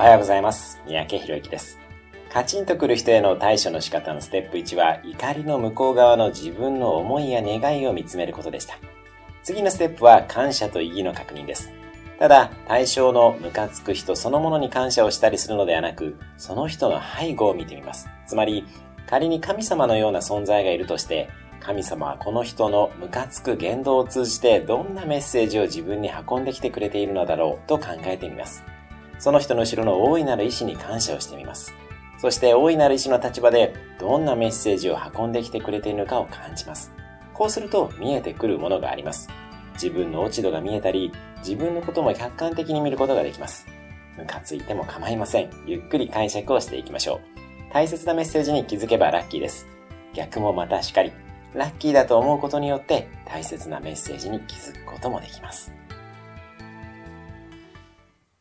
おはようございます。三宅博之です。カチンとくる人への対処の仕方のステップ1は、怒りの向こう側の自分の思いや願いを見つめることでした。次のステップは、感謝と意義の確認です。ただ、対象のムカつく人そのものに感謝をしたりするのではなく、その人の背後を見てみます。つまり、仮に神様のような存在がいるとして、神様はこの人のムカつく言動を通じてどんなメッセージを自分に運んできてくれているのだろうと考えてみます。その人の後ろの大いなる意志に感謝をしてみます。そして大いなる意志の立場でどんなメッセージを運んできてくれているのかを感じます。こうすると見えてくるものがあります。自分の落ち度が見えたり、自分のことも客観的に見ることができます。ムカついても構いません。ゆっくり解釈をしていきましょう。大切なメッセージに気づけばラッキーです。逆もまたしかり。ラッキーだと思うことによって大切なメッセージに気づくこともできます。